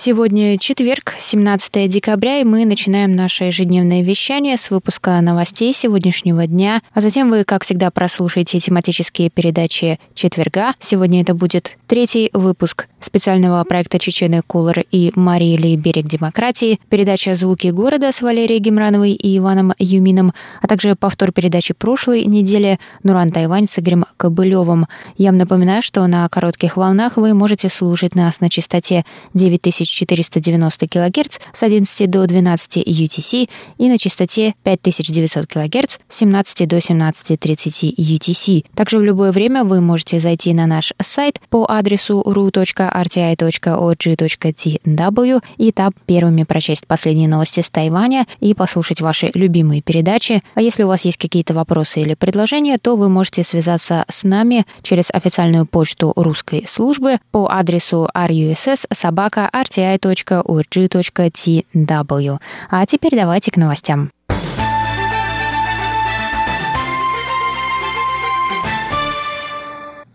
Сегодня четверг, 17 декабря, и мы начинаем наше ежедневное вещание с выпуска новостей сегодняшнего дня. А затем вы, как всегда, прослушаете тематические передачи четверга. Сегодня это будет третий выпуск специального проекта Чечены Кулер и Марии Ли «Берег демократии», передача «Звуки города» с Валерией Гемрановой и Иваном Юмином, а также повтор передачи прошлой недели «Нуран Тайвань» с Игорем Кобылевым. Я вам напоминаю, что на коротких волнах вы можете слушать нас на частоте 9000 5490 кГц с 11 до 12 UTC и на частоте 5900 кГц с 17 до 17.30 UTC. Также в любое время вы можете зайти на наш сайт по адресу ru.rti.org.tw и там первыми прочесть последние новости с Тайваня и послушать ваши любимые передачи. А если у вас есть какие-то вопросы или предложения, то вы можете связаться с нами через официальную почту русской службы по адресу russ собака RTI rti.org.tw. А теперь давайте к новостям.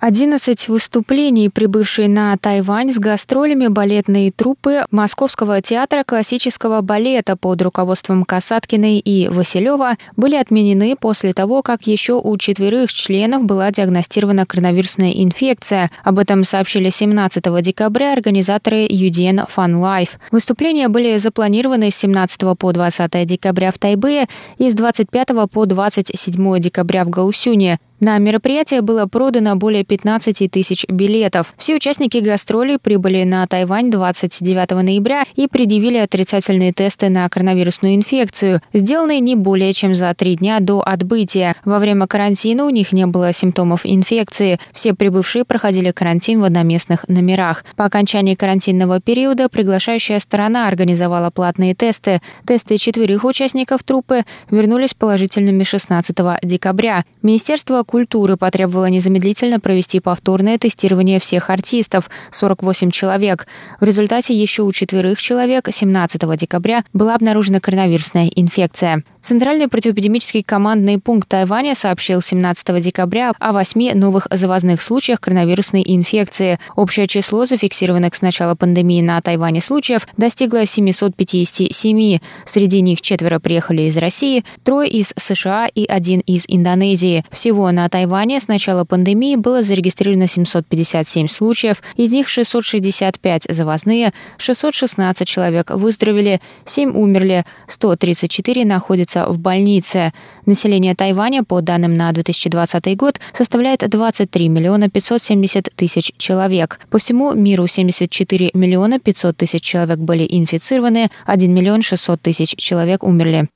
11 выступлений, прибывшие на Тайвань с гастролями балетные труппы Московского театра классического балета под руководством Касаткиной и Василева были отменены после того, как еще у четверых членов была диагностирована коронавирусная инфекция. Об этом сообщили 17 декабря организаторы UDN Fun Life. Выступления были запланированы с 17 по 20 декабря в Тайбэе и с 25 по 27 декабря в Гаусюне. На мероприятие было продано более 15 тысяч билетов. Все участники гастролей прибыли на Тайвань 29 ноября и предъявили отрицательные тесты на коронавирусную инфекцию, сделанные не более чем за три дня до отбытия. Во время карантина у них не было симптомов инфекции. Все прибывшие проходили карантин в одноместных номерах. По окончании карантинного периода приглашающая сторона организовала платные тесты. Тесты четверых участников труппы вернулись положительными 16 декабря. Министерство культуры потребовала незамедлительно провести повторное тестирование всех артистов – 48 человек. В результате еще у четверых человек 17 декабря была обнаружена коронавирусная инфекция. Центральный противоэпидемический командный пункт Тайваня сообщил 17 декабря о восьми новых завозных случаях коронавирусной инфекции. Общее число зафиксированных с начала пандемии на Тайване случаев достигло 757. Среди них четверо приехали из России, трое из США и один из Индонезии. Всего на Тайване с начала пандемии было зарегистрировано 757 случаев, из них 665 завозные, 616 человек выздоровели, 7 умерли, 134 находятся в больнице. Население Тайваня, по данным на 2020 год, составляет 23 миллиона 570 тысяч человек. По всему миру 74 миллиона 500 тысяч человек были инфицированы, 1 миллион 600 тысяч человек умерли.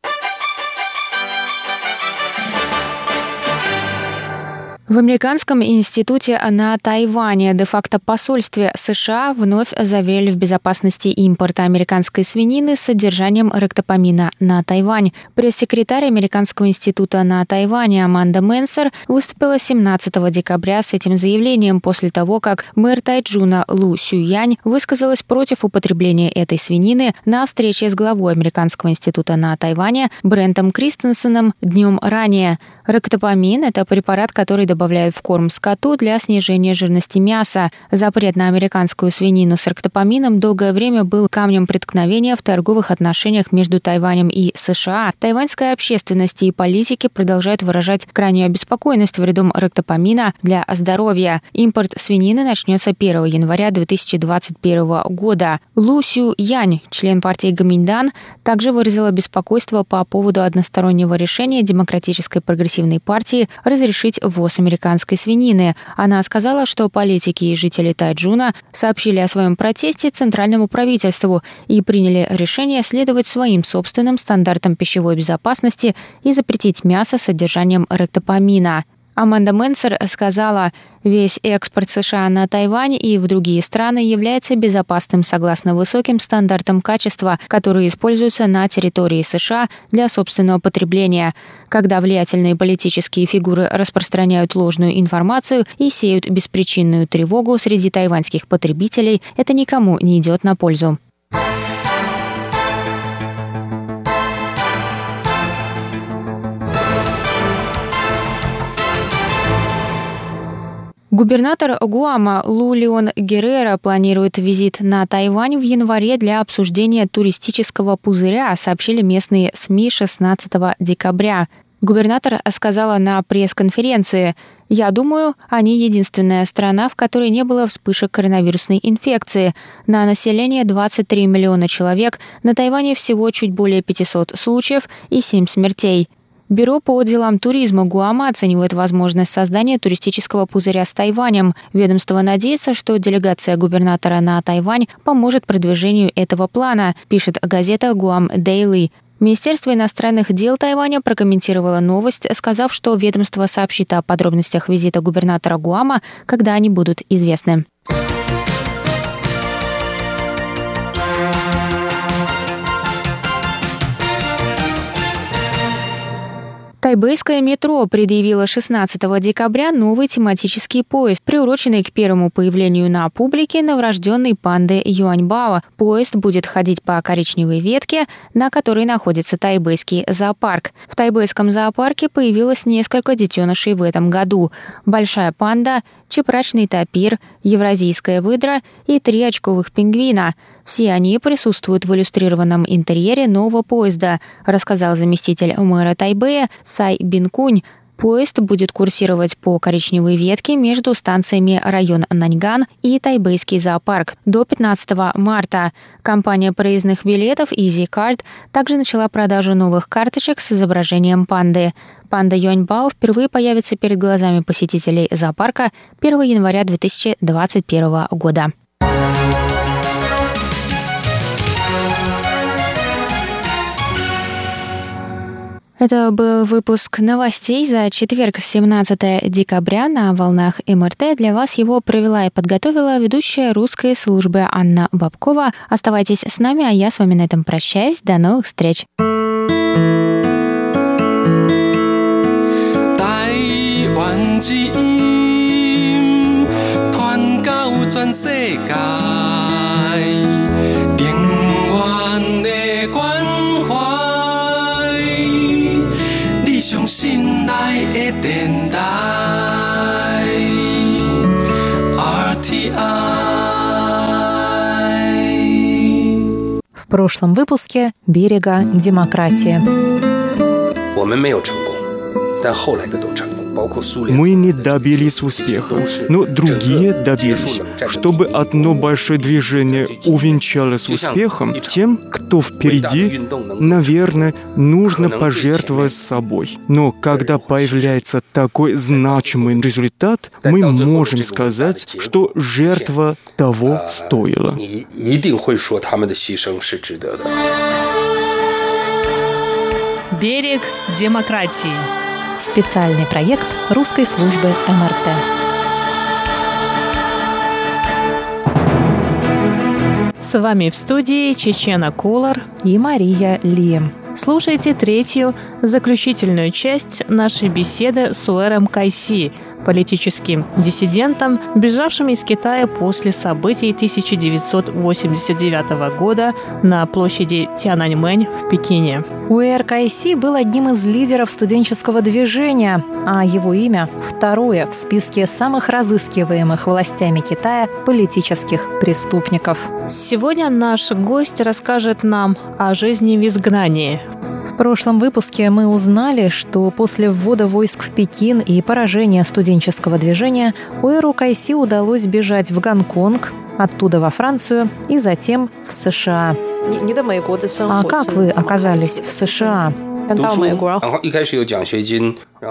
В Американском институте на Тайване де-факто посольстве США вновь заверили в безопасности импорта американской свинины с содержанием ректопамина на Тайвань. Пресс-секретарь Американского института на Тайване Аманда Менсер выступила 17 декабря с этим заявлением после того, как мэр Тайджуна Лу Сюянь высказалась против употребления этой свинины на встрече с главой Американского института на Тайване Брентом Кристенсеном днем ранее. Ректопамин – это препарат, который добавляют в корм скоту для снижения жирности мяса. Запрет на американскую свинину с ректопамином долгое время был камнем преткновения в торговых отношениях между Тайванем и США. Тайваньская общественность и политики продолжают выражать крайнюю обеспокоенность вредом ректопамина для здоровья. Импорт свинины начнется 1 января 2021 года. Лу Сю Янь, член партии Гаминьдан, также выразила беспокойство по поводу одностороннего решения Демократической прогрессивной партии разрешить ввоз американской свинины. Она сказала, что политики и жители Тайджуна сообщили о своем протесте центральному правительству и приняли решение следовать своим собственным стандартам пищевой безопасности и запретить мясо с содержанием ректопамина. Аманда Менсер сказала, весь экспорт США на Тайвань и в другие страны является безопасным согласно высоким стандартам качества, которые используются на территории США для собственного потребления. Когда влиятельные политические фигуры распространяют ложную информацию и сеют беспричинную тревогу среди тайваньских потребителей, это никому не идет на пользу. Губернатор Гуама Лу Леон Геррера планирует визит на Тайвань в январе для обсуждения туристического пузыря, сообщили местные СМИ 16 декабря. Губернатор сказала на пресс-конференции, «Я думаю, они единственная страна, в которой не было вспышек коронавирусной инфекции. На население 23 миллиона человек, на Тайване всего чуть более 500 случаев и 7 смертей. Бюро по делам туризма Гуама оценивает возможность создания туристического пузыря с Тайванем. Ведомство надеется, что делегация губернатора на Тайвань поможет продвижению этого плана, пишет газета Гуам Дейли. Министерство иностранных дел Тайваня прокомментировало новость, сказав, что ведомство сообщит о подробностях визита губернатора Гуама, когда они будут известны. Тайбэйское метро предъявило 16 декабря новый тематический поезд, приуроченный к первому появлению на публике новорожденной панды Юаньбао. Поезд будет ходить по коричневой ветке, на которой находится тайбэйский зоопарк. В тайбэйском зоопарке появилось несколько детенышей в этом году. Большая панда, чепрачный тапир, евразийская выдра и три очковых пингвина. Все они присутствуют в иллюстрированном интерьере нового поезда, рассказал заместитель мэра Тайбэя Цай Бинкунь, Поезд будет курсировать по коричневой ветке между станциями район Наньган и Тайбэйский зоопарк до 15 марта. Компания проездных билетов Easy Card также начала продажу новых карточек с изображением панды. Панда Юаньбао впервые появится перед глазами посетителей зоопарка 1 января 2021 года. Это был выпуск новостей за четверг, 17 декабря на волнах МРТ. Для вас его провела и подготовила ведущая русской службы Анна Бабкова. Оставайтесь с нами, а я с вами на этом прощаюсь. До новых встреч! Тайвань 信 В прошлом выпуске «Берега демократии». 我们 没有成功，但后来的都成功。Мы не добились успеха, но другие добились. Чтобы одно большое движение увенчалось успехом, тем, кто впереди, наверное, нужно пожертвовать собой. Но когда появляется такой значимый результат, мы можем сказать, что жертва того стоила. Берег демократии. Специальный проект русской службы МРТ. С вами в студии Чечена Кулар и Мария Ли. Слушайте третью, заключительную часть нашей беседы с Уэром Кайси, политическим диссидентом, бежавшим из Китая после событий 1989 года на площади Тяньаньмэнь в Пекине. Уэр Кайси был одним из лидеров студенческого движения, а его имя – второе в списке самых разыскиваемых властями Китая политических преступников. Сегодня наш гость расскажет нам о жизни в изгнании, в прошлом выпуске мы узнали, что после ввода войск в Пекин и поражения студенческого движения Уэру Кайси удалось бежать в Гонконг, оттуда во Францию и затем в США. А как вы оказались в США?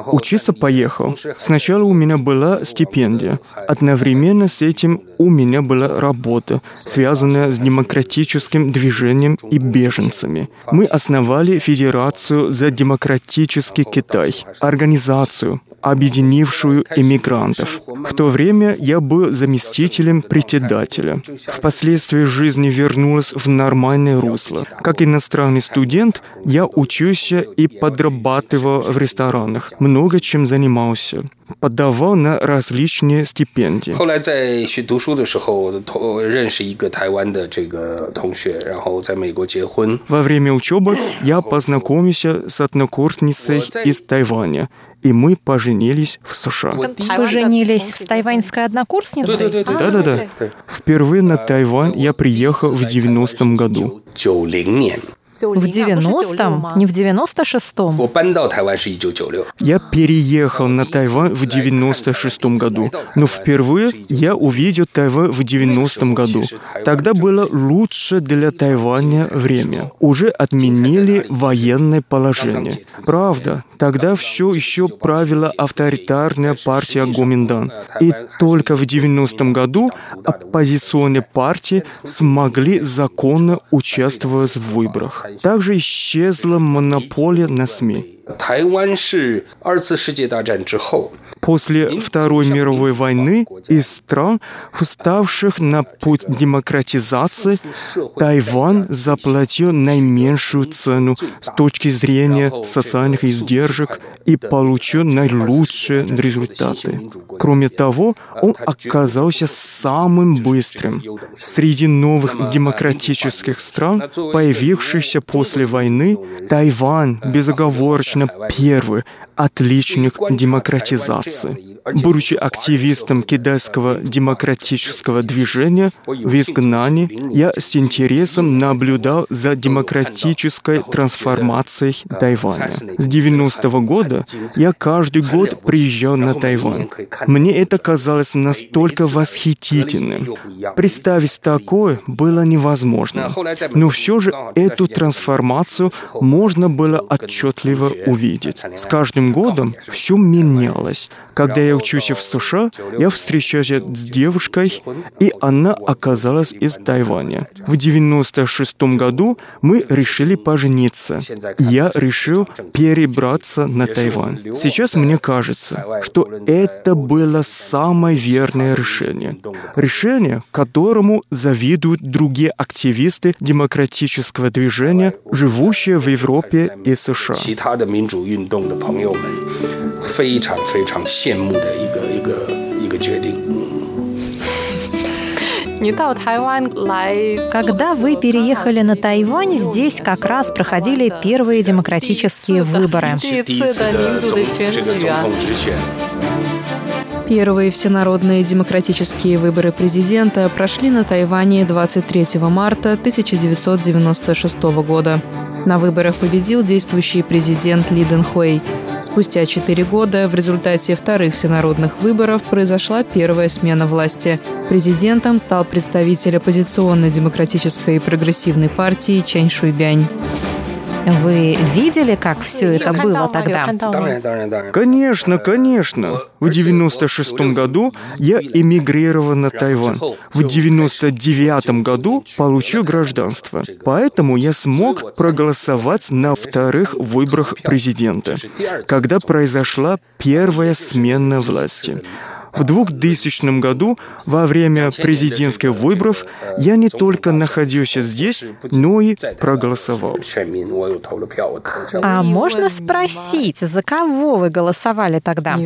Учиться поехал. Сначала у меня была стипендия. Одновременно с этим у меня была работа, связанная с демократическим движением и беженцами. Мы основали Федерацию за демократический Китай, организацию, объединившую эмигрантов. В то время я был заместителем председателя. Впоследствии жизнь вернулась в нормальное русло. Как иностранный студент, я учился и подрабатывал в ресторанах. Много чем занимался. Подавал на различные стипендии. 后来在学读书的时候，同认识一个台湾的这个同学，然后在美国结婚。 Во время учебы я познакомился с однокурсницей из Тайваня, и мы поженились в США. Поженились с тайваньской однокурсницей? Да-да-да. А, Впервые на Тайвань я приехал в 90-м году. В 90-м? Не в 96-м? Я переехал на Тайвань в 96-м году, но впервые я увидел Тайвань в 90-м году. Тогда было лучше для Тайваня время. Уже отменили военное положение. Правда, тогда все еще правила авторитарная партия Гоминдан. И только в 90-м году оппозиционные партии смогли законно участвовать в выборах. Также исчезла монополия на СМИ. После Второй мировой войны из стран, вставших на путь демократизации, Тайвань заплатил наименьшую цену с точки зрения социальных издержек и получил наилучшие результаты. Кроме того, э, он оказался самым быстрым среди новых демократических стран, ну, появившихся после войны. Тайвань безоговорочно первый отличник демократизации. Будучи активистом китайского демократического движения в изгнании, я с интересом наблюдал за демократической трансформацией Тайваня. С 90-го года я каждый год приезжал на Тайвань. Мне это казалось настолько восхитительным. Представить такое было невозможно. Но все же эту трансформацию можно было отчетливо увидеть. С каждым годом все менялось. Когда я учусь в США, я встречаюсь с девушкой, и она оказалась из Тайваня. В 96 году мы решили пожениться. Я решил перебраться на Тайвань. Сейчас мне кажется, что это было самое верное решение. Решение, которому завидуют другие активисты демократического движения, живущие в Европе и США. 其他的民主运动的朋友们非常非常羡慕的一个一个一个决定。 Когда вы переехали на Тайвань, здесь как раз проходили первые демократические выборы. 是第一次的总这个总统直选。 Первые всенародные демократические выборы президента прошли на Тайване 23 марта 1996 года. На выборах победил действующий президент Ли Дэн Хуэй. Спустя четыре года в результате вторых всенародных выборов произошла первая смена власти. Президентом стал представитель оппозиционной демократической и прогрессивной партии Чэнь Шуйбянь. Вы видели, как все это было тогда? Конечно, конечно. В 96-м году я эмигрировал на Тайвань. В 99-м году получил гражданство. Поэтому я смог проголосовать на вторых выборах президента, когда произошла первая смена власти. В 2000 году, во время президентских выборов, я не только находился здесь, но и проголосовал. А можно спросить, за кого вы голосовали тогда?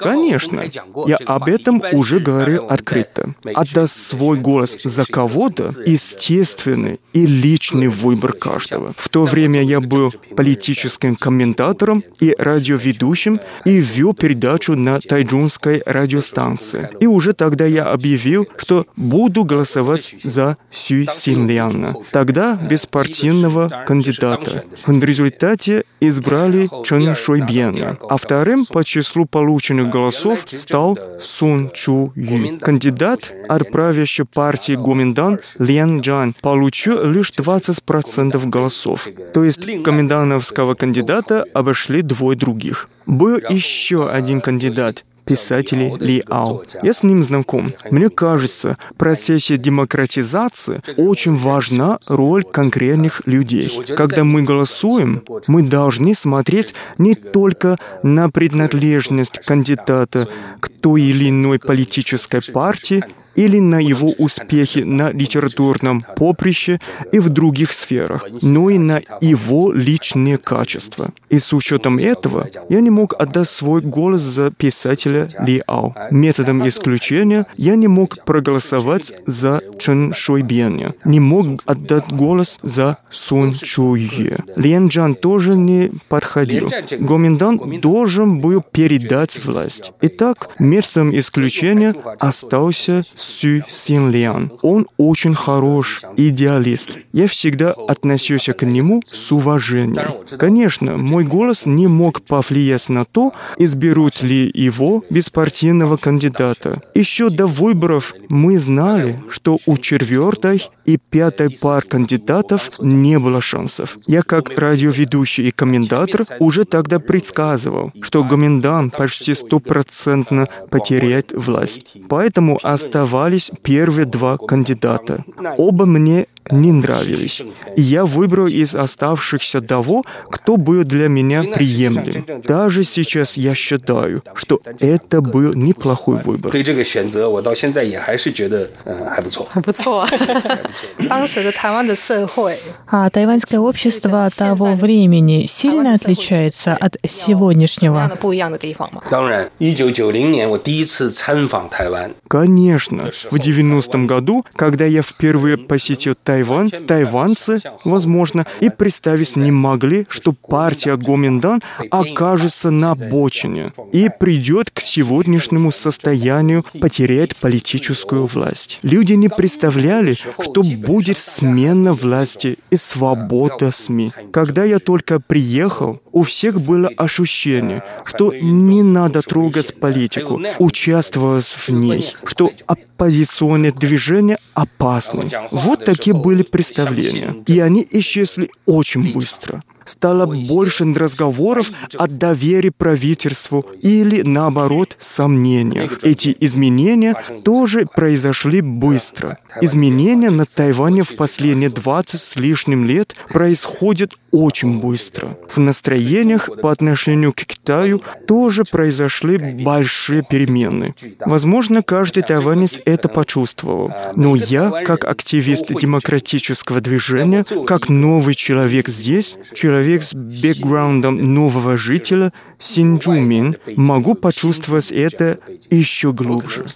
Конечно. Я об этом уже говорил открыто. А Отдаст свой голос за кого-то – естественный и личный выбор каждого. В то время я был политическим комментатором и радиоведущим и вел передачу на Тайване тайджунской радиостанции. И уже тогда я объявил, что буду голосовать за Сюй Синляна, тогда беспартийного кандидата. В результате избрали Чен Шуйбьена, а вторым по числу полученных голосов стал Сун Чу Ю. Кандидат от правящей партии Гоминдан Лен Джан получил лишь 20% голосов. То есть комендановского кандидата обошли двое других. Был еще один кандидат, писателя Ли Ао. Я с ним знаком. Мне кажется, в процессе демократизации очень важна роль конкретных людей. Когда мы голосуем, мы должны смотреть не только на принадлежность кандидата к той или иной политической партии или на его успехи на литературном поприще и в других сферах, но и на его личные качества. И с учетом этого я не мог отдать свой голос за писателя Ли Ао. Методом исключения я не мог проголосовать за Чен Шуйбеня, не мог отдать голос за Сун Чуе. Лен Джан тоже не подходил. Гоминдан должен был передать власть. Итак, методом исключения остался Сю Син Лиан. Он очень хорош, идеалист. Я всегда относился к нему с уважением. Конечно, мой голос не мог повлиять на то, изберут ли его беспартийного кандидата. Еще до выборов мы знали, что у четвертой и пятой пар кандидатов не было шансов. Я как радиоведущий и комментатор уже тогда предсказывал, что Гоминдан почти стопроцентно потеряет власть. Поэтому оставались первые два кандидата. Оба мне не нравились. И я выбрал из оставшихся того, кто был для меня приемлем. Даже сейчас я считаю, что это был неплохой выбор. А тайваньское общество того времени сильно отличается от сегодняшнего? Конечно. В 90-м году, когда я впервые посетил Тайвань, тайванцы, возможно, и представить не могли, что партия Гоминдан окажется на обочине и придет к сегодняшнему состоянию потерять политическую власть. Люди не представляли, что будет смена власти и свобода СМИ. Когда я только приехал, у всех было ощущение, что не надо трогать политику, участвовать в ней, что оппозиционные движения опасны. Вот такие были представления. И они исчезли очень быстро. Стало больше разговоров о доверии правительству или, наоборот, сомнениях. Эти изменения тоже произошли быстро. Изменения на Тайване в последние 20 с лишним лет происходят очень быстро. В настроениях по отношению к Китаю тоже произошли большие перемены. Возможно, каждый тайванец это почувствовал. Но я, как активист демократического движения, как новый человек здесь, человек с бэкграундом нового жителя Синджумин, могу почувствовать это еще глубже.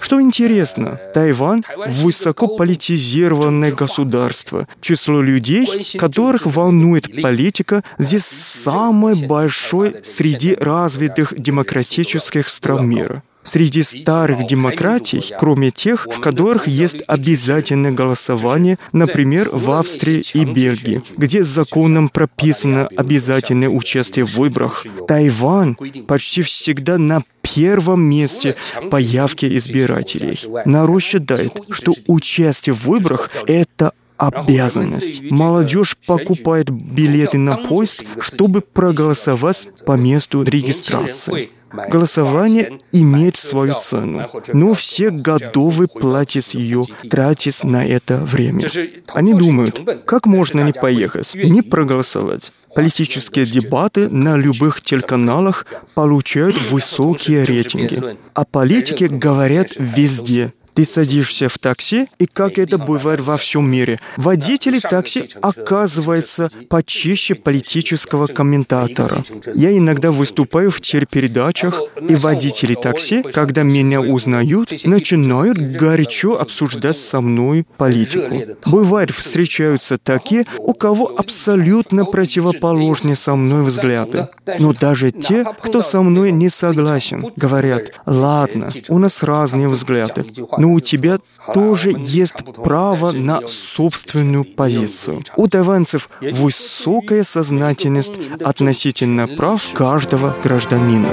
Что интересно, Тайвань – высоко политизированное государство. Число людей, которых волнует политика, здесь самое большое среди развитых демократических стран мира. Среди старых демократий, кроме тех, в которых есть обязательное голосование, например, в Австрии и Бельгии, где законом прописано обязательное участие в выборах, Тайвань почти всегда на первом месте по явке избирателей. Народ считает, что участие в выборах – это обязанность. Молодежь покупает билеты на поезд, чтобы проголосовать по месту регистрации. Голосование имеет свою цену, но все готовы платить ее, тратить на это время. Они думают, как можно не поехать, не проголосовать. Политические дебаты на любых телеканалах получают высокие рейтинги. О политике говорят везде. Ты садишься в такси, и как это бывает во всем мире, водители такси оказывается почище политического комментатора. Я иногда выступаю в телепередачах, и водители такси, когда меня узнают, начинают горячо обсуждать со мной политику. Бывает, встречаются такие, у кого абсолютно противоположные со мной взгляды. Но даже те, кто со мной не согласен, говорят, ладно, у нас разные взгляды, но у тебя тоже есть право на собственную позицию. У тайванцев высокая сознательность относительно прав каждого гражданина.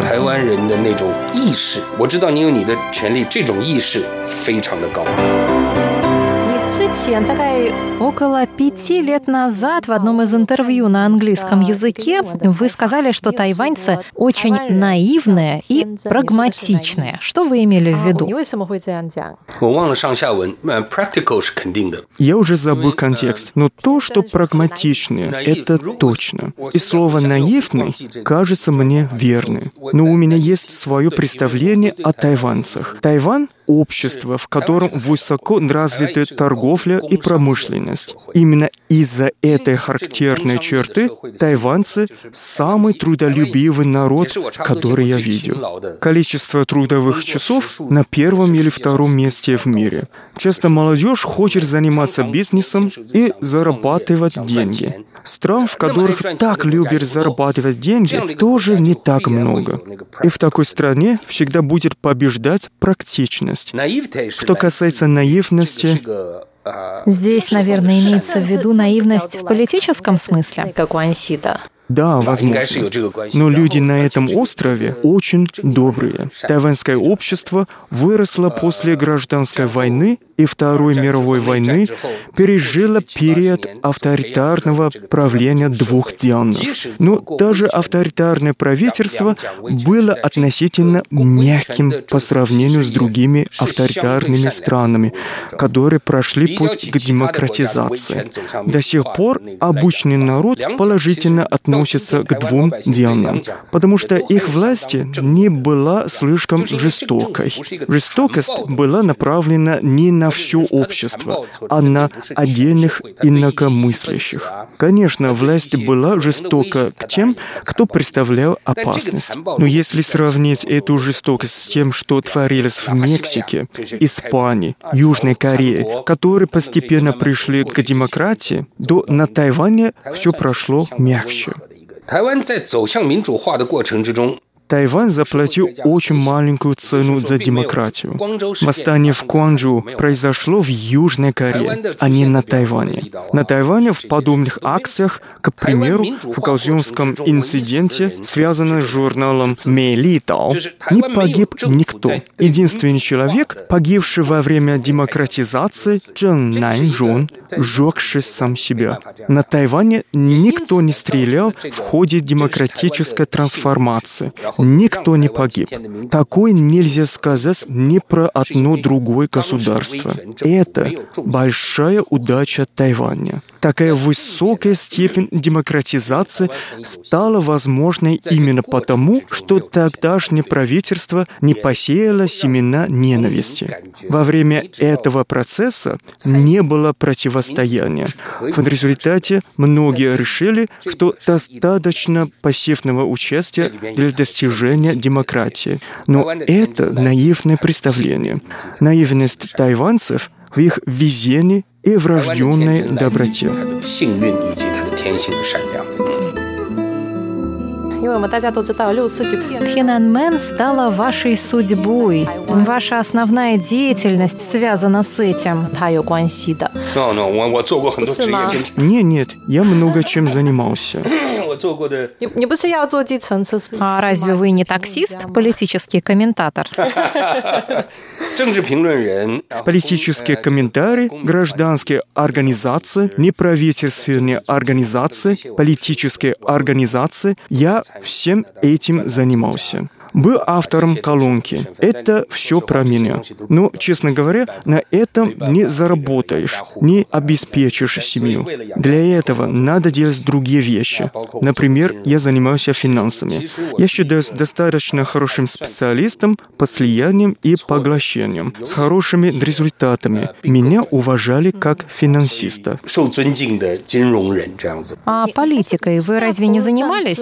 Около пяти лет назад в одном из интервью на английском языке вы сказали, что тайваньцы очень наивные и прагматичные. Что вы имели в а виду? Я уже забыл контекст, но то, что прагматичные, это точно. И слово «наивный» кажется мне верным. Но у меня есть свое представление о тайванцах. Тайвань — общество, в котором высоко развиты торговля и промышленность. Именно из-за этой характерной черты тайванцы — самый трудолюбивый народ, который я видел. Количество трудовых часов на первом или втором месте в мире. Часто молодежь хочет заниматься бизнесом и зарабатывать деньги. Стран, в которых так любят зарабатывать деньги, тоже не так много. И в такой стране всегда будет побеждать практичность. Что касается наивности, Здесь, наверное, имеется в виду наивность в политическом смысле. Да, возможно. Но люди на этом острове очень добрые. Тайваньское общество выросло после гражданской войны и Второй мировой войны, пережило период авторитарного правления двух Дианов. Но даже авторитарное правительство было относительно мягким по сравнению с другими авторитарными странами, которые прошли путь к демократизации. До сих пор обычный народ положительно относится относятся к двум Дианам, потому что их власть не была слишком жестокой. Жестокость была направлена не на все общество, а на отдельных инакомыслящих. Конечно, власть была жестока к тем, кто представлял опасность. Но если сравнить эту жестокость с тем, что творилось в Мексике, Испании, Южной Корее, которые постепенно пришли к демократии, то на Тайване все прошло мягче. 台湾在走向民主化的过程之中，Тайвань заплатил очень маленькую цену за демократию. Восстание в Куанчжоу произошло в Южной Корее, а не на Тайване. На Тайване в подобных акциях, к примеру, в Гаузюнском инциденте, связанном с журналом Мэйли Тао, не погиб никто. Единственный человек, погибший во время демократизации, Чжэн Наньжун, сжегший сам себя. На Тайване никто не стрелял в ходе демократической трансформации. Никто не погиб. Такое нельзя сказать ни про одно другое государство. Это большая удача Тайваня. Такая высокая степень демократизации стала возможной именно потому, что тогдашнее правительство не посеяло семена ненависти. Во время этого процесса не было противостояния. В результате многие решили, что достаточно пассивного участия для достижения демократии. Но это наивное представление. Наивность тайванцев в их везении и врожденной доброте. Тхенанмен стала вашей судьбой. Ваша основная деятельность связана с этим. Нет, нет, я много чем занимался. А разве вы не таксист, политический комментатор? Политические комментарии, гражданские организации, неправительственные организации, политические организации. Я всем этим занимался был автором колонки. Это все про меня. Но, честно говоря, на этом не заработаешь, не обеспечишь семью. Для этого надо делать другие вещи. Например, я занимаюсь финансами. Я считаюсь достаточно хорошим специалистом по слияниям и поглощениям, с хорошими результатами. Меня уважали как финансиста. А политикой вы разве не занимались?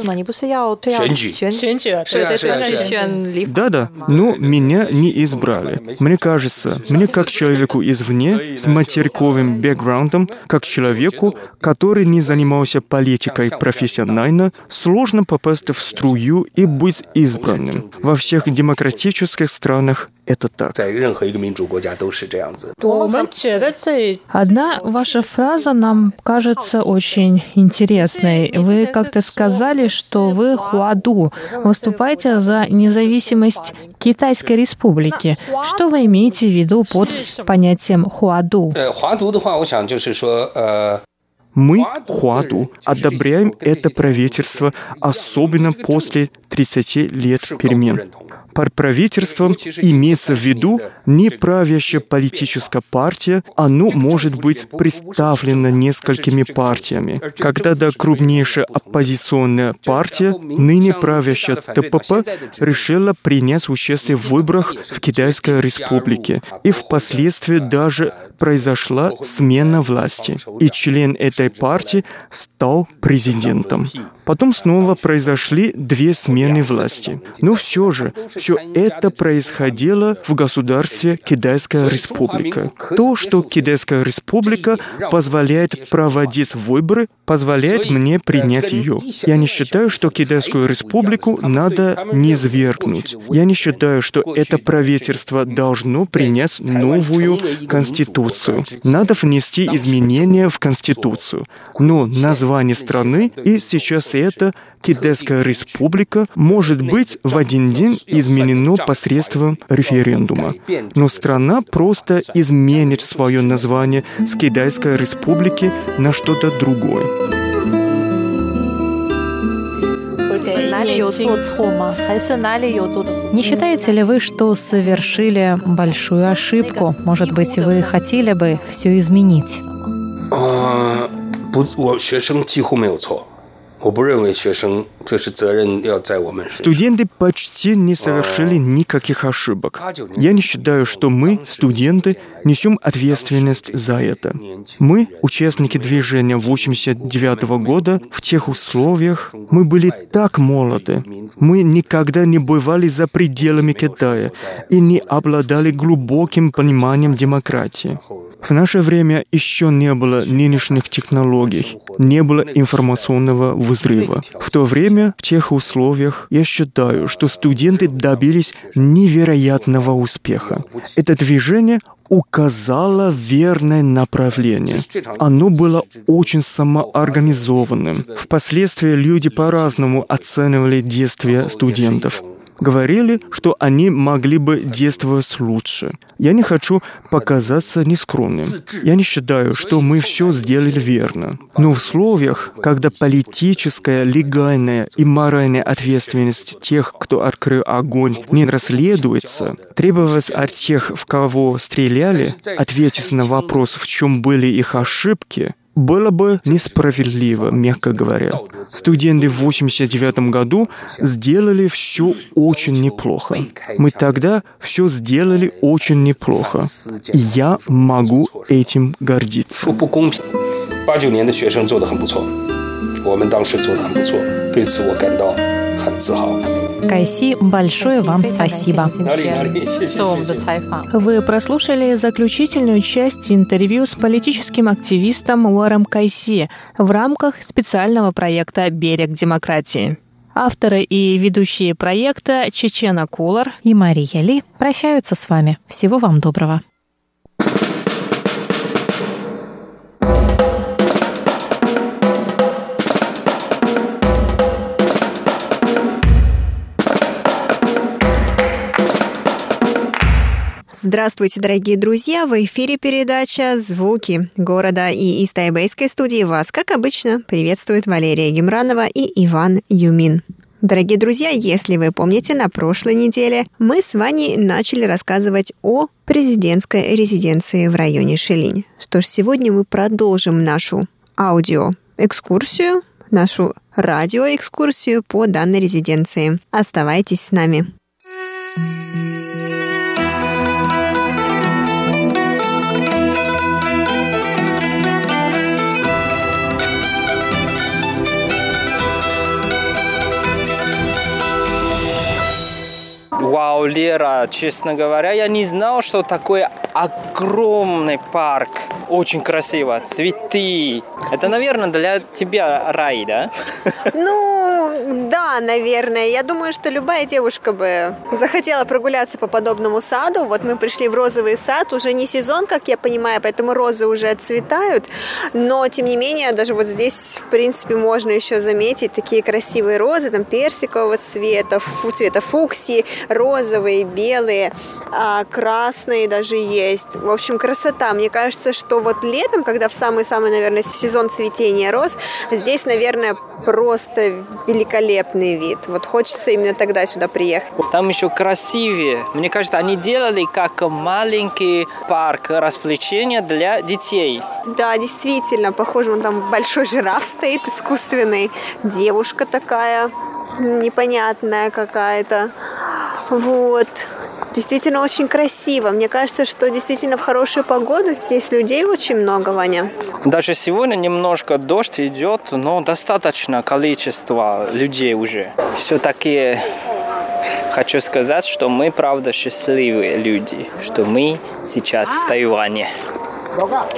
Да-да, но меня не избрали. Мне кажется, мне как человеку извне, с материковым бэкграундом, как человеку, который не занимался политикой профессионально, сложно попасть в струю и быть избранным. Во всех демократических странах это так. Одна ваша фраза нам кажется очень интересной. Вы как-то сказали, что вы хуаду выступаете за независимость Китайской Республики. Что вы имеете в виду под понятием хуаду? Мы, Хуаду, одобряем это правительство, особенно после 30 лет перемен. Под правительством имеется в виду не правящая политическая партия, оно может быть представлено несколькими партиями. Когда-то крупнейшая оппозиционная партия, ныне правящая ТПП, решила принять участие в выборах в Китайской республике, и впоследствии даже произошла смена власти, и член этой партии стал президентом. Потом снова произошли две смены власти. Но все же, все это происходило в государстве Китайская Республика. То, что Китайская Республика позволяет проводить выборы, позволяет мне принять ее. Я не считаю, что Китайскую Республику надо низвергнуть. Я не считаю, что это правительство должно принять новую конституцию. Надо внести изменения в конституцию. Но название страны и сейчас это Китайская республика может быть в один день изменено посредством референдума. Но страна просто изменит свое название с Китайской республики на что-то другое. Не считаете ли вы, что совершили большую ошибку? Может быть, вы хотели бы все изменить? 不，我学生几乎没有错。 Студенты почти не совершили никаких ошибок. Я не считаю, что мы, студенты, несем ответственность за это. Мы, участники движения 89 года, в тех условиях, мы были так молоды. Мы никогда не бывали за пределами Китая и не обладали глубоким пониманием демократии. В наше время еще не было нынешних технологий, не было информационного взрыва. В то время, в тех условиях, я считаю, что студенты добились невероятного успеха. Это движение указало верное направление. Оно было очень самоорганизованным. Впоследствии люди по-разному оценивали действия студентов говорили, что они могли бы действовать лучше. Я не хочу показаться нескромным. Я не считаю, что мы все сделали верно. Но в условиях, когда политическая, легальная и моральная ответственность тех, кто открыл огонь, не расследуется, требовалось от тех, в кого стреляли, ответить на вопрос, в чем были их ошибки, было бы несправедливо, мягко говоря. Студенты в 89 году сделали все очень неплохо. Мы тогда все сделали очень неплохо. И я могу этим гордиться. 说不公平。八九年的学生做得很不错，我们当时做得很不错，对此我感到很自豪。 Кайси, большое вам спасибо. Вы прослушали заключительную часть интервью с политическим активистом Уором Кайси в рамках специального проекта «Берег демократии». Авторы и ведущие проекта Чечена Кулар и Мария Ли прощаются с вами. Всего вам доброго. Здравствуйте, дорогие друзья! В эфире передача «Звуки города» и из тайбэйской студии вас, как обычно, приветствует Валерия Гемранова и Иван Юмин. Дорогие друзья, если вы помните, на прошлой неделе мы с Ваней начали рассказывать о президентской резиденции в районе Шелинь. Что ж, сегодня мы продолжим нашу аудиоэкскурсию, нашу радиоэкскурсию по данной резиденции. Оставайтесь с нами. Вау, Лера, честно говоря, я не знал, что такой огромный парк. Очень красиво, цветы. Это, наверное, для тебя рай, да? Ну, да, наверное. Я думаю, что любая девушка бы захотела прогуляться по подобному саду. Вот мы пришли в розовый сад, уже не сезон, как я понимаю, поэтому розы уже отцветают. Но, тем не менее, даже вот здесь, в принципе, можно еще заметить такие красивые розы, там персикового цвета, фу, цвета фуксии, розовые, белые, а, красные даже есть. В общем, красота. Мне кажется, что вот летом, когда в самый-самый, наверное, сезон цветения роз, здесь, наверное, просто великолепный вид. Вот хочется именно тогда сюда приехать. Там еще красивее. Мне кажется, они делали как маленький парк развлечения для детей. Да, действительно, похоже, вон там большой жираф стоит искусственный, девушка такая непонятная какая-то. Вот. Действительно очень красиво. Мне кажется, что действительно в хорошую погоду здесь людей очень много, Ваня. Даже сегодня немножко дождь идет, но достаточно количество людей уже. Все-таки хочу сказать, что мы, правда, счастливые люди, что мы сейчас в Тайване.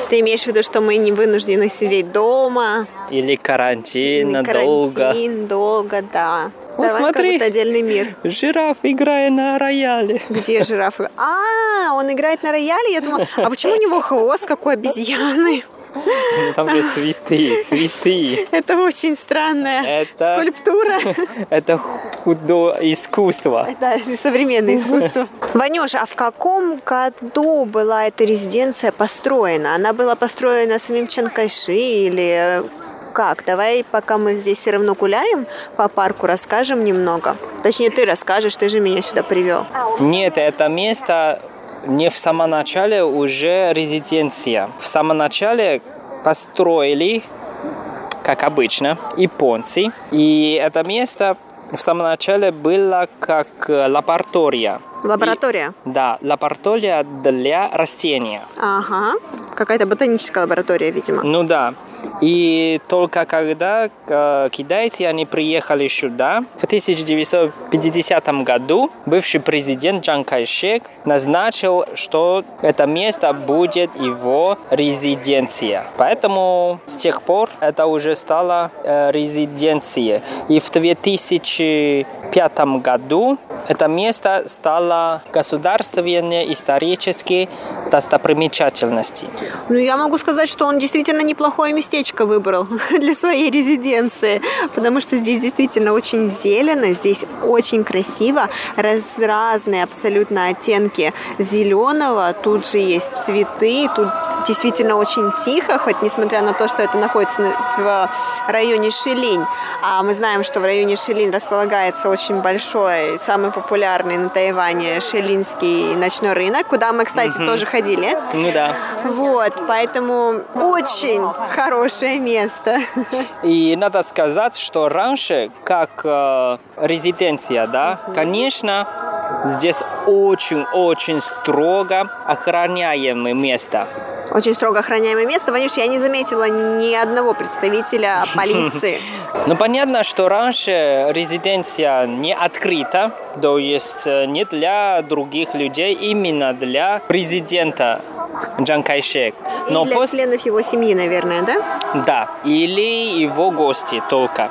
Ты имеешь в виду, что мы не вынуждены сидеть дома? Или карантин Или долго. Карантин долго, да. Вот Давай смотри, отдельный мир. Жираф играет на рояле. Где жираф? А, он играет на рояле? Я думала, а почему у него хвост, как у обезьяны? Ну, там же цветы, цветы. Это очень странная это, скульптура. Это худо искусство. Это современное искусство. Ванюш, а в каком году была эта резиденция построена? Она была построена самим Чанкайши или как? Давай, пока мы здесь все равно гуляем по парку, расскажем немного. Точнее, ты расскажешь, ты же меня сюда привел. Нет, это место не в самом начале уже резиденция. В самом начале построили, как обычно, японцы. И это место в самом начале было как лаборатория. Лаборатория? И, да, лаборатория для растения. Ага. Какая-то ботаническая лаборатория, видимо. Ну да. И только когда э, китайцы они приехали сюда, в 1950 году бывший президент Джан Кайшек назначил, что это место будет его резиденция. Поэтому с тех пор это уже стало э, резиденцией. И в 2005 году это место стало государственной исторической достопримечательностью. Ну, я могу сказать, что он действительно неплохое местечко выбрал для своей резиденции, потому что здесь действительно очень зелено, здесь очень красиво, раз, разные абсолютно оттенки зеленого, тут же есть цветы, тут действительно очень тихо, хоть несмотря на то, что это находится в районе Шилинь. А мы знаем, что в районе Шилинь располагается очень большой, самый популярный на Тайване шилинский ночной рынок, куда мы, кстати, угу. тоже ходили. Ну да. Вот, поэтому очень хорошее место. И надо сказать, что раньше, как э, резиденция, да, конечно, здесь очень-очень строго охраняемое место очень строго охраняемое место. Ванюш, я не заметила ни одного представителя полиции. Ну, понятно, что раньше резиденция не открыта, то есть э, не для других людей, именно для президента Джан Кайшек. Но и для пос... членов его семьи, наверное, да? Да, или его гости только.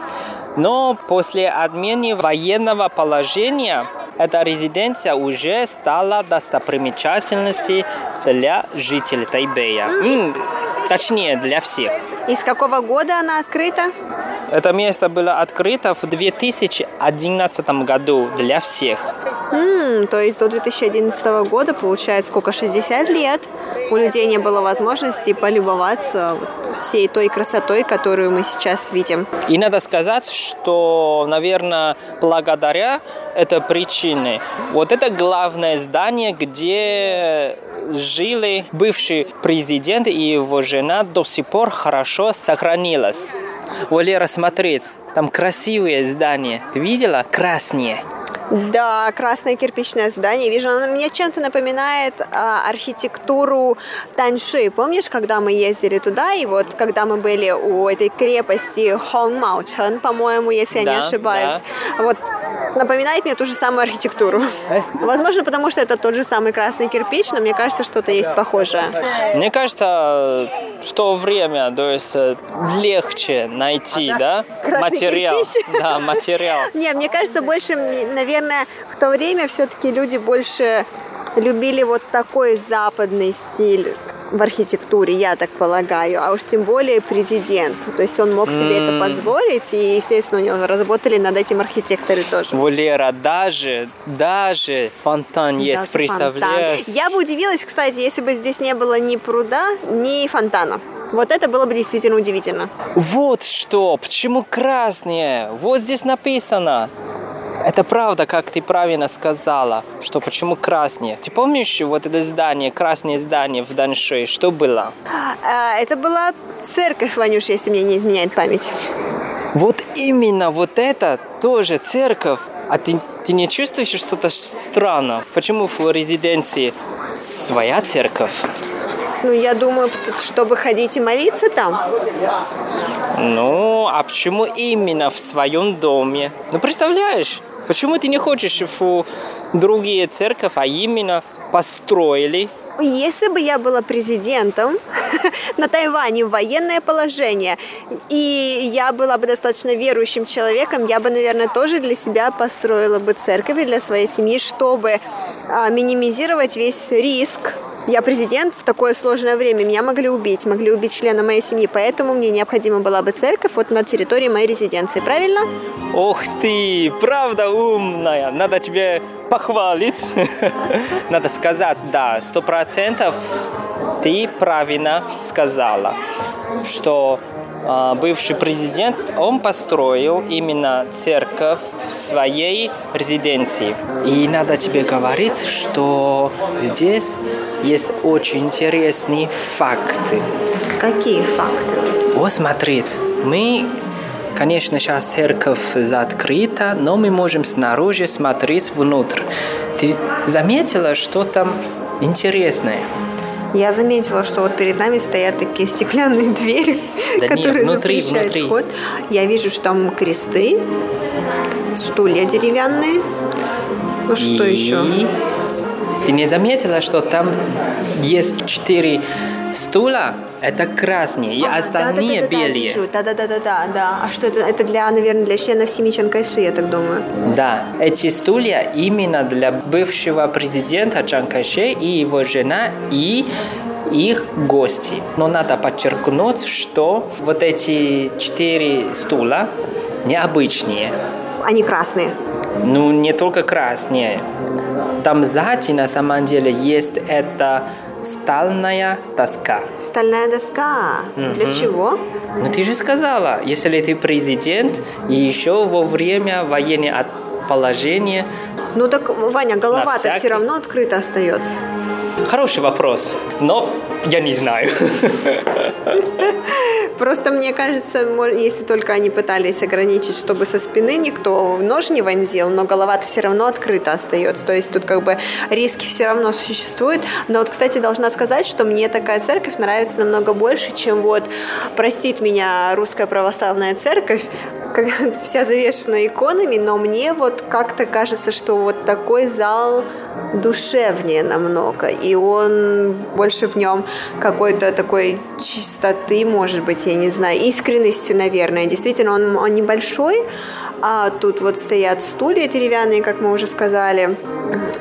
Но после отмены военного положения эта резиденция уже стала достопримечательностью для жителей Тайбэя. Точнее, для всех. И с какого года она открыта? Это место было открыто в 2011 году для всех. Mm, то есть до 2011 года, получается, сколько, 60 лет у людей не было возможности полюбоваться вот всей той красотой, которую мы сейчас видим. И надо сказать, что, наверное, благодаря этой причине, вот это главное здание, где жили бывший президент и его жена, до сих пор хорошо сохранилось. Валера, смотреть, там красивые здания. Ты видела? Краснее. Да, красное кирпичное здание. Вижу, оно мне чем-то напоминает а, архитектуру Таньши. Помнишь, когда мы ездили туда, и вот когда мы были у этой крепости Хонгмаучен, по-моему, если я Да, не ошибаюсь. да. Вот напоминает мне ту же самую архитектуру. Возможно, потому что это тот же самый красный кирпич, но мне кажется, что-то есть похожее. Мне кажется, в то время, то есть легче найти, да, материал, да, материал. Не, мне кажется, больше, наверное, в то время все-таки люди больше любили вот такой западный стиль в архитектуре, я так полагаю, а уж тем более президент. То есть он мог себе это позволить, и, естественно, у него работали над этим архитекторы тоже. Валера, даже, даже фонтан есть, Даже представляешь? фонтан. Я бы удивилась, кстати, если бы здесь не было ни пруда, ни фонтана. Вот это было бы действительно удивительно. Вот что, почему красные? Вот здесь написано. Это правда, как ты правильно сказала, что почему красные. Ты помнишь вот это здание, красное здание в Даньше, что было? А, Это была церковь, Ванюш, если мне не изменяет память. Вот именно вот это тоже церковь. А ты, ты не чувствуешь что-то странно? Почему в резиденции своя церковь? Ну, я думаю, чтобы ходить и молиться там. Ну, а почему именно в своем доме? Ну, представляешь, почему ты не хочешь в другие церковь, а именно построили? Если бы я была президентом на Тайване в военное положение, и я была бы достаточно верующим человеком, я бы, наверное, тоже для себя построила бы церковь и для своей семьи, чтобы а, минимизировать весь риск. Я президент в такое сложное время, меня могли убить, могли убить члена моей семьи, поэтому мне необходима была бы церковь вот на территории моей резиденции, правильно? Ох ты, правда умная. Надо тебе похвалить. Надо сказать, да, сто процентов ты правильно сказала, что бывший президент, он построил именно церковь в своей резиденции. И надо тебе говорить, что здесь есть очень интересные факты. Какие факты? Вот смотрите, мы, конечно, сейчас церковь закрыта, но мы можем снаружи смотреть внутрь. Ты заметила, что там интересное? Я заметила, что вот перед нами стоят такие стеклянные двери, Да нет, которые внутри, запрещают внутри. вход. Я вижу, что там кресты, стулья деревянные. Ну что И еще? Ты не заметила, что там есть четыре стула? Это красные, и А, остальные белые. вижу. Да-да-да-да-да. да. А что это? Это для, наверное, для членов семьи Чан Кайши, я так думаю. Да, эти стулья именно для бывшего президента Чан Кайше и его жена и их гости. Но надо подчеркнуть, что вот эти четыре стула необычные. Они красные. Ну, не только красные. Там сзади на самом деле есть эта стальная доска. Стальная доска. Для чего? Ну, ты же сказала, если ты президент и еще во время военного положения. Ну так, Ваня, голова-то всякий. все равно открыта остается. Хороший вопрос, но я не знаю. Просто мне кажется, если только они пытались ограничить, чтобы со спины никто нож не вонзил, но голова-то все равно открыта остается. То есть тут как бы риски все равно существуют. Но вот, кстати, должна сказать, что мне такая церковь нравится намного больше, чем вот, простит меня, русская православная церковь, вся завешена иконами, но мне вот как-то кажется, что вот такой зал душевнее намного, и он больше в нем какой-то такой чистоты, может быть, я не знаю, искренности, наверное. Действительно, он, он небольшой, а тут вот стоят стулья деревянные, как мы уже сказали,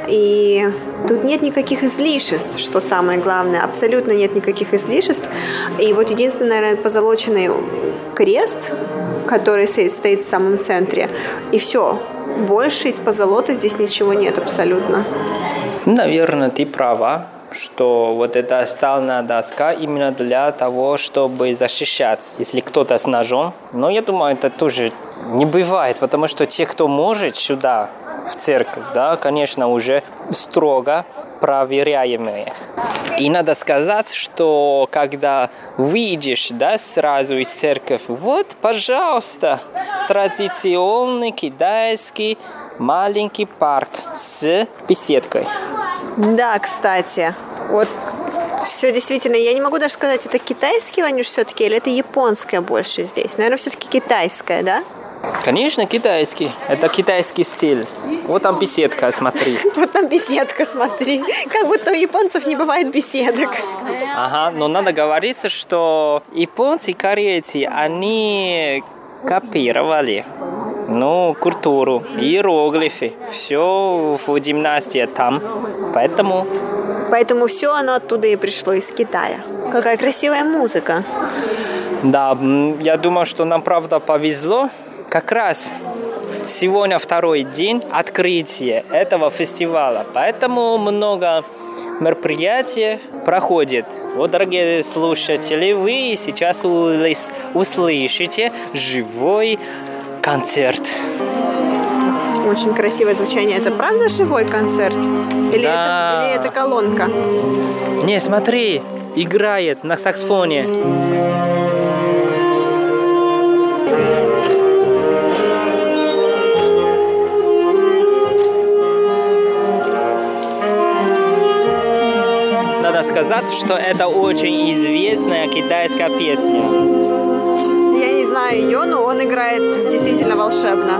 и тут нет никаких излишеств, что самое главное, абсолютно нет никаких излишеств. И вот единственный, наверное, позолоченный крест, который стоит, в самом центре, и все. Больше из позолота здесь ничего нет абсолютно. Наверное, ты права, что вот эта стальная доска именно для того, чтобы защищать, если кто-то с ножом. Но я думаю, это тоже не бывает, потому что те, кто может сюда, в церковь, да, конечно, уже строго проверяемые. И надо сказать, что когда выйдешь да, сразу из церкви, вот, пожалуйста, традиционный китайский маленький парк с беседкой. Да, кстати. Вот все действительно, я не могу даже сказать, это китайский ванюш все-таки или это японское больше здесь. Наверное, все-таки китайское, да? Конечно, китайский. Это китайский стиль. Вот там беседка, смотри. Вот там беседка, смотри. Как будто у японцев не бывает беседок. Ага, но надо говорить, что японцы и корейцы, они копировали ну, культуру, иероглифы. Все в гимнастии там. Поэтому... Поэтому все оно оттуда и пришло из Китая. Какая красивая музыка. Да, я думаю, что нам правда повезло. Как раз сегодня второй день открытия этого фестиваля. Поэтому много мероприятий проходит. Вот, дорогие слушатели, вы сейчас услышите живой концерт. Очень красивое звучание. Это правда живой концерт? Или, да. это, или это колонка? Не, смотри, играет на саксофоне. Сказать, что это очень известная китайская песня. Знаю ее, но он играет действительно волшебно.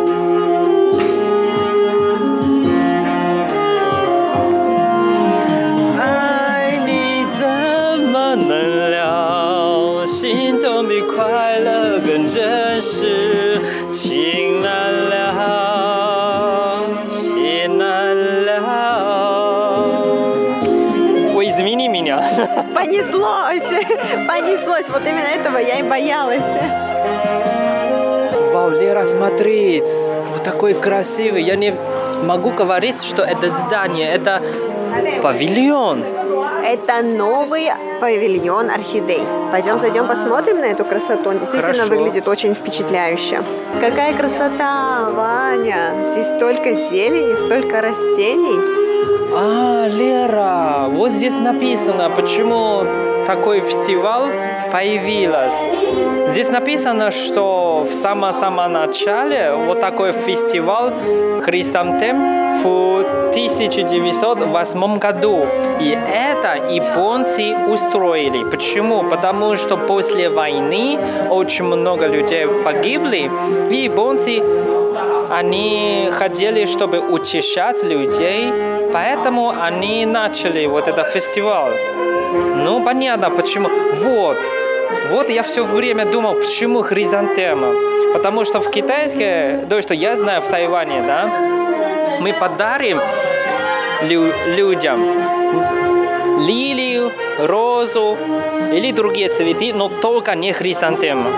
Ой, Понеслось, понеслось. Вот именно этого я и боялась. Вау, Лера, смотреть! Вот такой красивый. Я не могу говорить, что это здание, это павильон. Это новый павильон орхидей. Пойдем зайдем посмотрим на эту красоту. Он действительно Хорошо. выглядит очень впечатляюще. Какая красота, Ваня! Здесь столько зелени, столько растений. А, Лера, вот здесь написано, почему такой фестиваль появилась. Здесь написано, что в самом-самом начале вот такой фестиваль Христантем в 1908 году. И это японцы устроили. Почему? Потому что после войны очень много людей погибли, и японцы они хотели, чтобы утешать людей, поэтому они начали вот этот фестиваль. Ну, понятно, почему. Вот, вот я все время думал, почему хризантема. Потому что в китайской, то, что я знаю в Тайване, да, мы подарим лю- людям лилию, розу или другие цветы, но только не хризантему.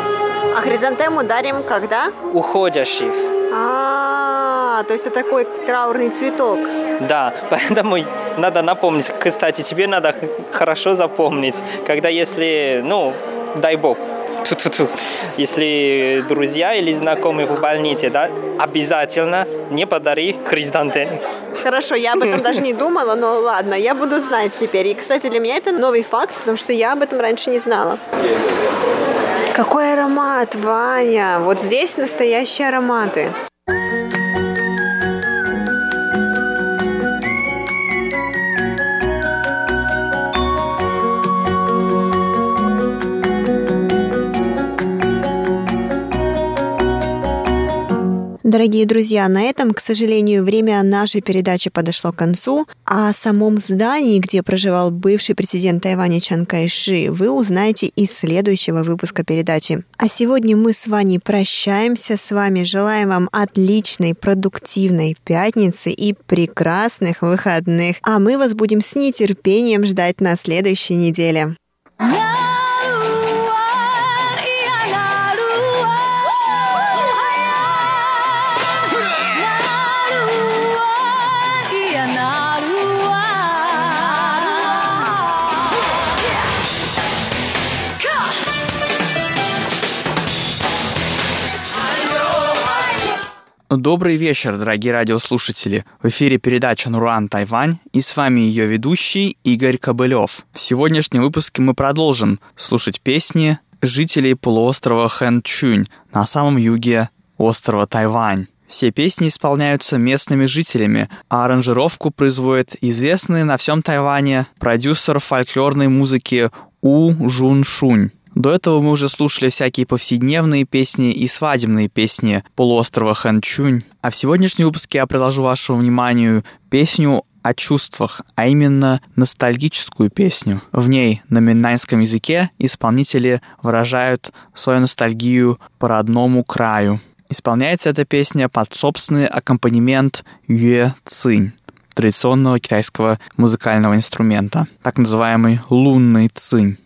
А хризантему дарим когда? Уходящих. А, то есть это такой траурный цветок. Да, поэтому надо напомнить. Кстати, тебе надо хорошо запомнить, когда если, ну, дай бог, Ту-ту-ту. Если друзья или знакомые в больнице, да, обязательно не подари хризантем. Хорошо, я об этом даже не думала, но ладно, я буду знать теперь. И, кстати, для меня это новый факт, потому что я об этом раньше не знала. Какой аромат, Ваня! Вот здесь настоящие ароматы. Дорогие друзья, на этом, к сожалению, время нашей передачи подошло к концу. О самом здании, где проживал бывший президент Тайваня Чан Кайши, вы узнаете из следующего выпуска передачи. А сегодня мы с вами прощаемся с вами. Желаем вам отличной, продуктивной пятницы и прекрасных выходных. А мы вас будем с нетерпением ждать на следующей неделе. Добрый вечер, дорогие радиослушатели. В эфире передача Нуран Тайвань и с вами ее ведущий Игорь Кобылев. В сегодняшнем выпуске мы продолжим слушать песни жителей полуострова Хэн Чунь на самом юге острова Тайвань. Все песни исполняются местными жителями, а аранжировку производит известный на всем Тайване продюсер фольклорной музыки У Жун Шунь. До этого мы уже слушали всякие повседневные песни и свадебные песни полуострова Ханчунь. А в сегодняшнем выпуске я предложу вашему вниманию песню о чувствах, а именно ностальгическую песню. В ней на миннайском языке исполнители выражают свою ностальгию по родному краю. Исполняется эта песня под собственный аккомпанемент юэ цинь традиционного китайского музыкального инструмента, так называемый лунный цинь.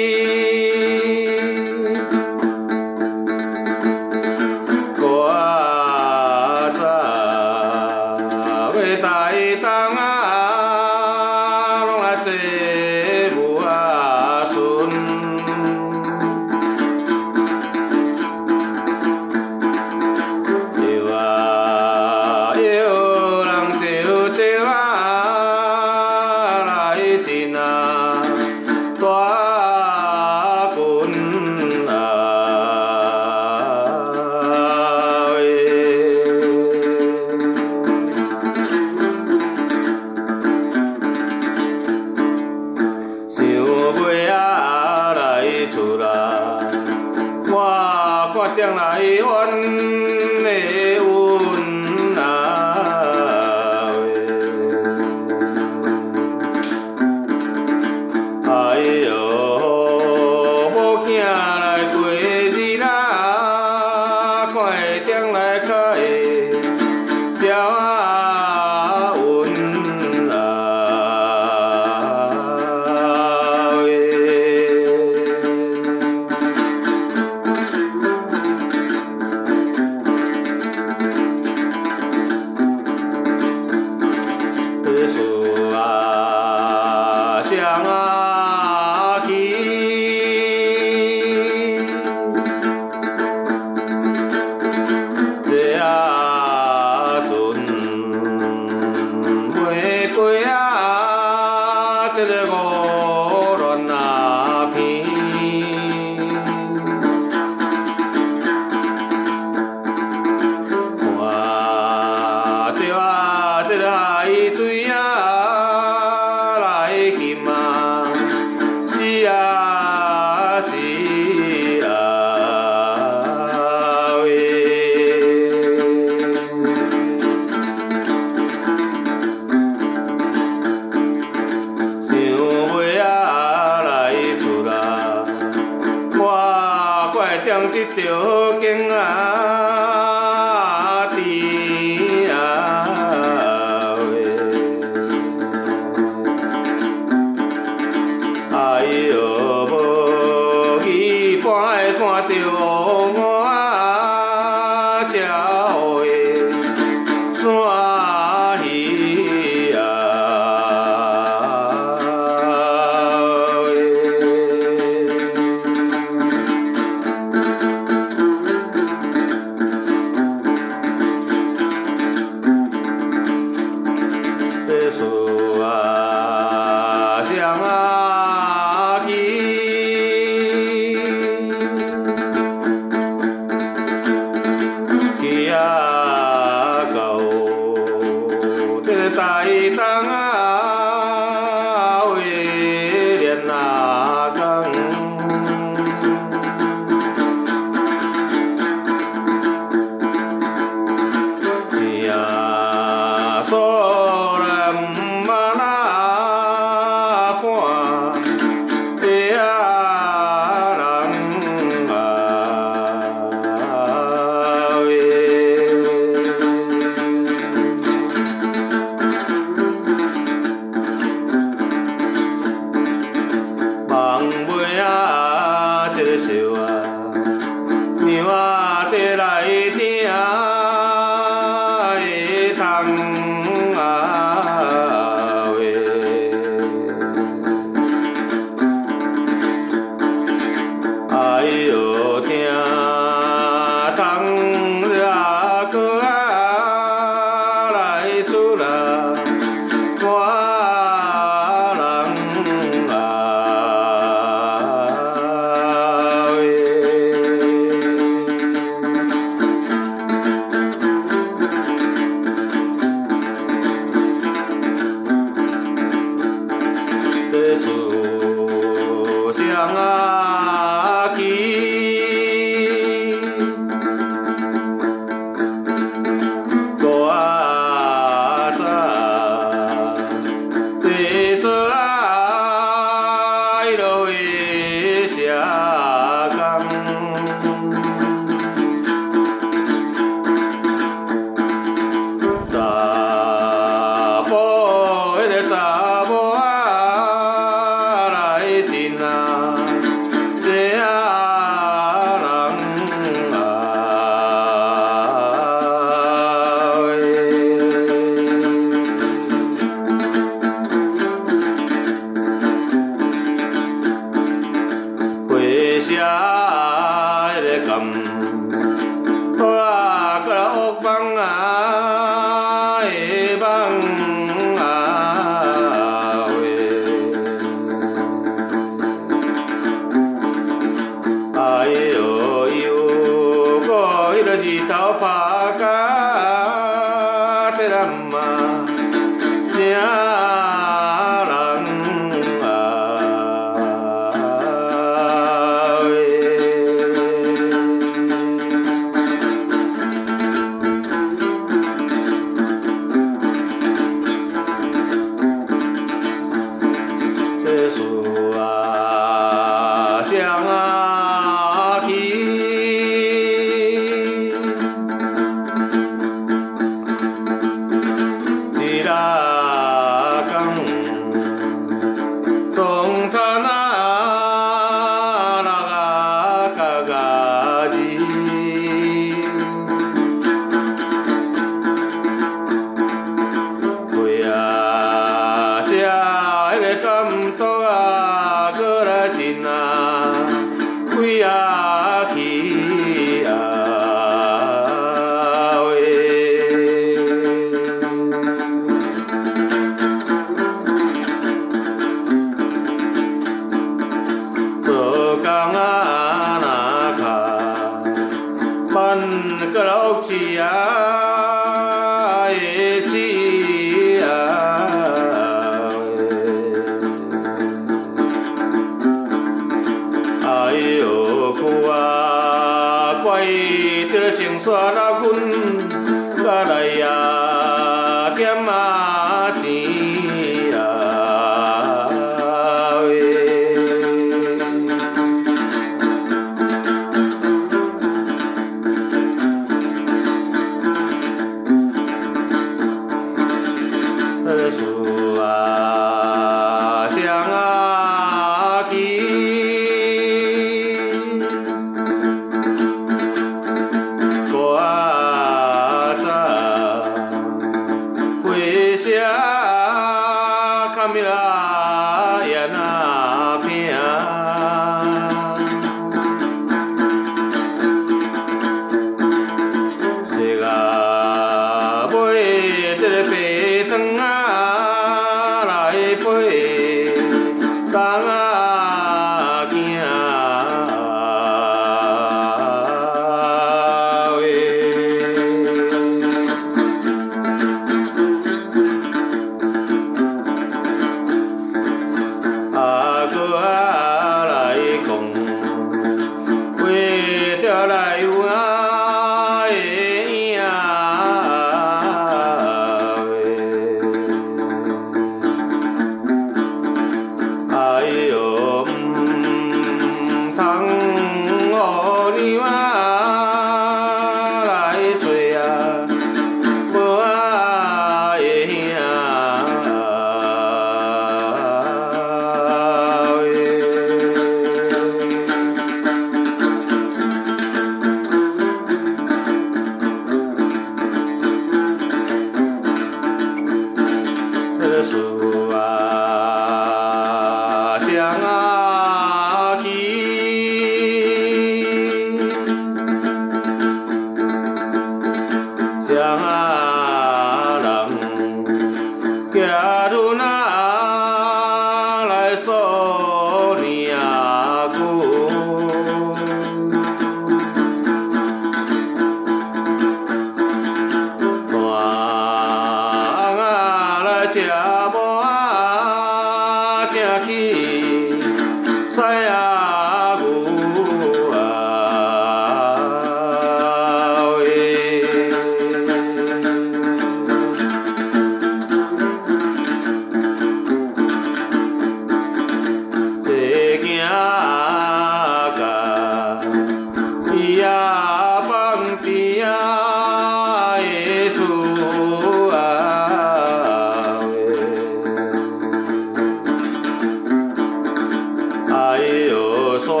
สอ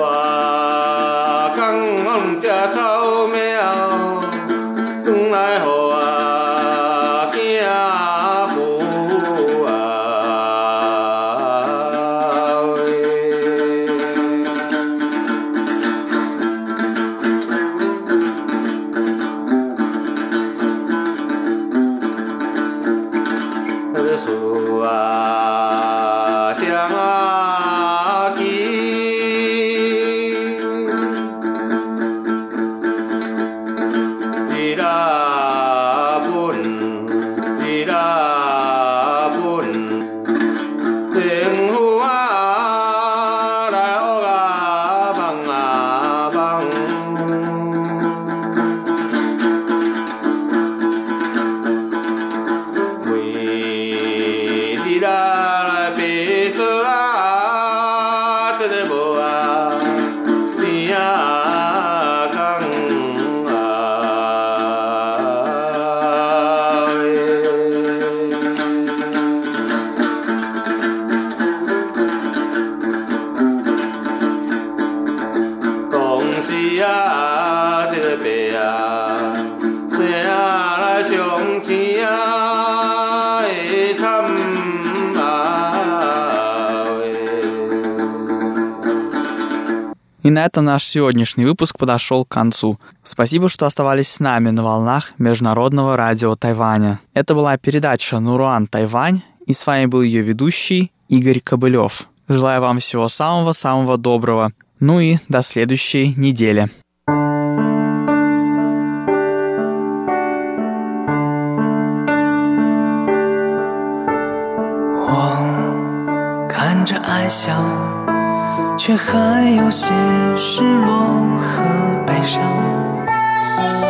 ดกัง И на этом наш сегодняшний выпуск подошел к концу. Спасибо, что оставались с нами на волнах Международного радио Тайваня. Это была передача «Нуруан Тайвань», и с вами был ее ведущий Игорь Кобылев. Желаю вам всего самого-самого доброго. Ну и до следующей недели. 我看着爱笑， 却还有些失落和悲伤。那些失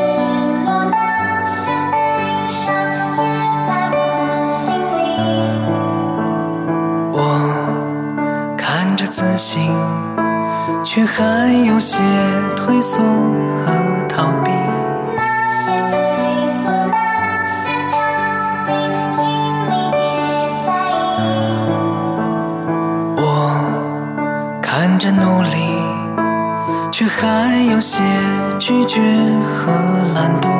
落，那些悲伤，也在我心里。我看着自信。却还有些退缩和逃避。着努力，却还有些拒绝和懒惰。